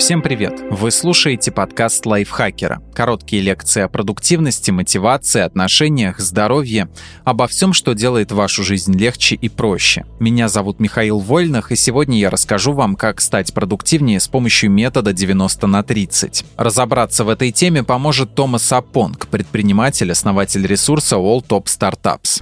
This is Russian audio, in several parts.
Всем привет! Вы слушаете подкаст лайфхакера. Короткие лекции о продуктивности, мотивации, отношениях, здоровье, обо всем, что делает вашу жизнь легче и проще. Меня зовут Михаил Вольных, и сегодня я расскажу вам, как стать продуктивнее с помощью метода 90 на 30. Разобраться в этой теме поможет Томас Апонг, предприниматель, основатель ресурса All Top Startups.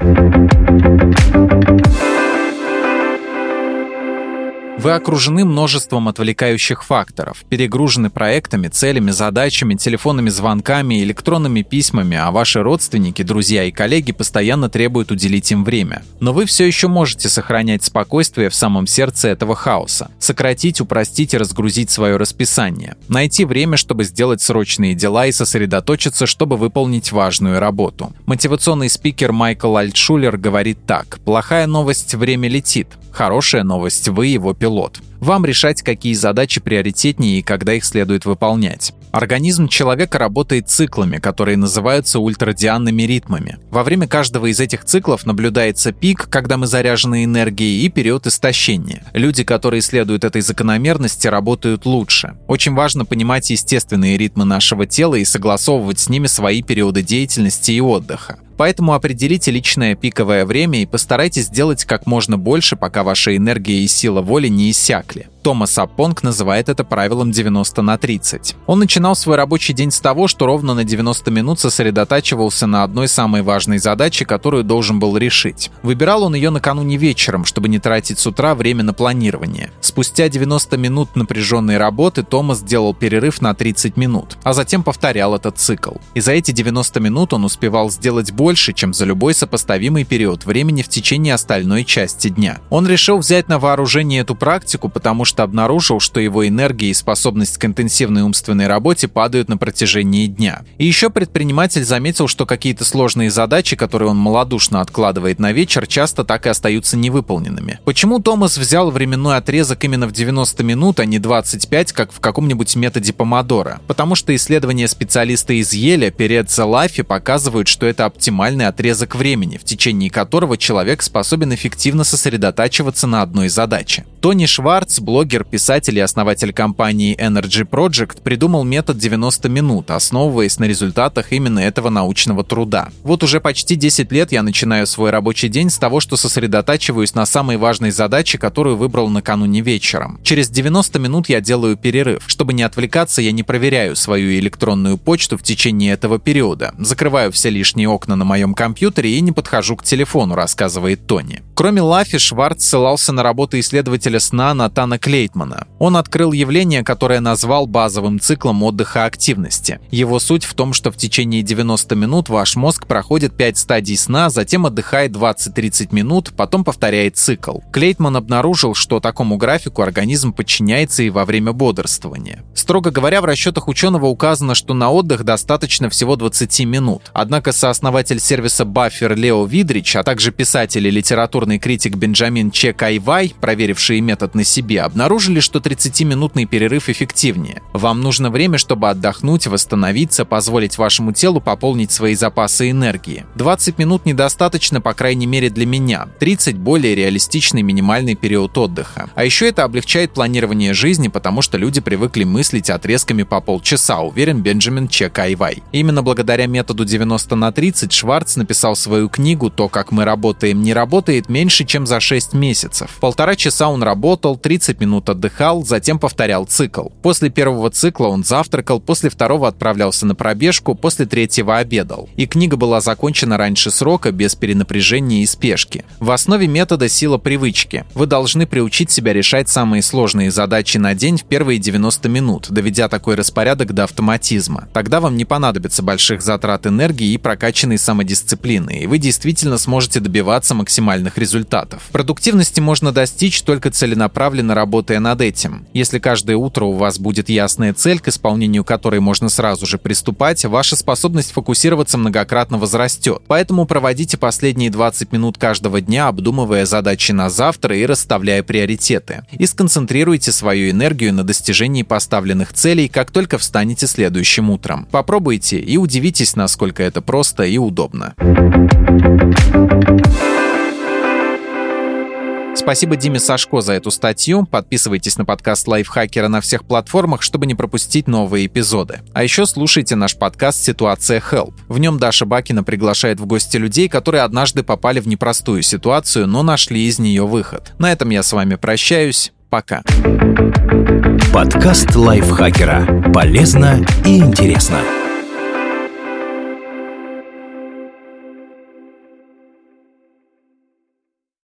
Вы окружены множеством отвлекающих факторов, перегружены проектами, целями, задачами, телефонными звонками, электронными письмами, а ваши родственники, друзья и коллеги постоянно требуют уделить им время. Но вы все еще можете сохранять спокойствие в самом сердце этого хаоса, сократить, упростить и разгрузить свое расписание, найти время, чтобы сделать срочные дела и сосредоточиться, чтобы выполнить важную работу. Мотивационный спикер Майкл Альтшулер говорит так. «Плохая новость – время летит. Хорошая новость – вы его пилот. Вам решать, какие задачи приоритетнее и когда их следует выполнять. Организм человека работает циклами, которые называются ультрадианными ритмами. Во время каждого из этих циклов наблюдается пик, когда мы заряжены энергией, и период истощения. Люди, которые следуют этой закономерности, работают лучше. Очень важно понимать естественные ритмы нашего тела и согласовывать с ними свои периоды деятельности и отдыха. Поэтому определите личное пиковое время и постарайтесь сделать как можно больше, пока ваша энергия и сила воли не иссякли. Томас Апонг называет это правилом 90 на 30. Он начинал свой рабочий день с того, что ровно на 90 минут сосредотачивался на одной самой важной задаче, которую должен был решить. Выбирал он ее накануне вечером, чтобы не тратить с утра время на планирование. Спустя 90 минут напряженной работы Томас делал перерыв на 30 минут, а затем повторял этот цикл. И за эти 90 минут он успевал сделать больше, чем за любой сопоставимый период времени в течение остальной части дня. Он решил взять на вооружение эту практику, потому что обнаружил, что его энергия и способность к интенсивной умственной работе падают на протяжении дня. И еще предприниматель заметил, что какие-то сложные задачи, которые он малодушно откладывает на вечер, часто так и остаются невыполненными. Почему Томас взял временной отрезок именно в 90 минут, а не 25, как в каком-нибудь методе помодора? Потому что исследования специалиста из Еля Передза Лафи показывают, что это оптимальный отрезок времени, в течение которого человек способен эффективно сосредотачиваться на одной задаче. Тони Шварц, блогер, писатель и основатель компании Energy Project придумал метод 90 минут, основываясь на результатах именно этого научного труда. Вот уже почти 10 лет я начинаю свой рабочий день с того, что сосредотачиваюсь на самой важной задаче, которую выбрал накануне вечером. Через 90 минут я делаю перерыв. Чтобы не отвлекаться, я не проверяю свою электронную почту в течение этого периода, закрываю все лишние окна на моем компьютере и не подхожу к телефону, рассказывает Тони. Кроме Лафи, Шварц ссылался на работу исследователя сна Натана Клей Клейтмана. Он открыл явление, которое назвал базовым циклом отдыха активности. Его суть в том, что в течение 90 минут ваш мозг проходит 5 стадий сна, затем отдыхает 20-30 минут, потом повторяет цикл. Клейтман обнаружил, что такому графику организм подчиняется и во время бодрствования. Строго говоря, в расчетах ученого указано, что на отдых достаточно всего 20 минут. Однако сооснователь сервиса Buffer Лео Видрич, а также писатель и литературный критик Бенджамин Чек Айвай, проверивший метод на себе, обнаружили, что 30-минутный перерыв эффективнее. Вам нужно время, чтобы отдохнуть, восстановиться, позволить вашему телу пополнить свои запасы энергии. 20 минут недостаточно, по крайней мере для меня. 30 – более реалистичный минимальный период отдыха. А еще это облегчает планирование жизни, потому что люди привыкли мыслить отрезками по полчаса, уверен Бенджамин Чек Айвай. Именно благодаря методу 90 на 30 Шварц написал свою книгу «То, как мы работаем, не работает» меньше, чем за 6 месяцев. Полтора часа он работал, 30 минут отдыхал, затем повторял цикл. После первого цикла он завтракал, после второго отправлялся на пробежку, после третьего обедал. И книга была закончена раньше срока, без перенапряжения и спешки. В основе метода сила привычки. Вы должны приучить себя решать самые сложные задачи на день в первые 90 минут, доведя такой распорядок до автоматизма. Тогда вам не понадобится больших затрат энергии и прокачанной самодисциплины, и вы действительно сможете добиваться максимальных результатов. Продуктивности можно достичь только целенаправленно работая над этим. Если каждое утро у вас будет ясная цель, к исполнению которой можно сразу же приступать, ваша способность фокусироваться многократно возрастет. Поэтому проводите последние 20 минут каждого дня, обдумывая задачи на завтра и расставляя приоритеты. И сконцентрируйте свою энергию на достижении поставленных целей, как только встанете следующим утром. Попробуйте и удивитесь, насколько это просто и удобно. Спасибо Диме Сашко за эту статью. Подписывайтесь на подкаст Лайфхакера на всех платформах, чтобы не пропустить новые эпизоды. А еще слушайте наш подкаст «Ситуация Help». В нем Даша Бакина приглашает в гости людей, которые однажды попали в непростую ситуацию, но нашли из нее выход. На этом я с вами прощаюсь. Пока. Подкаст Лайфхакера. Полезно и интересно.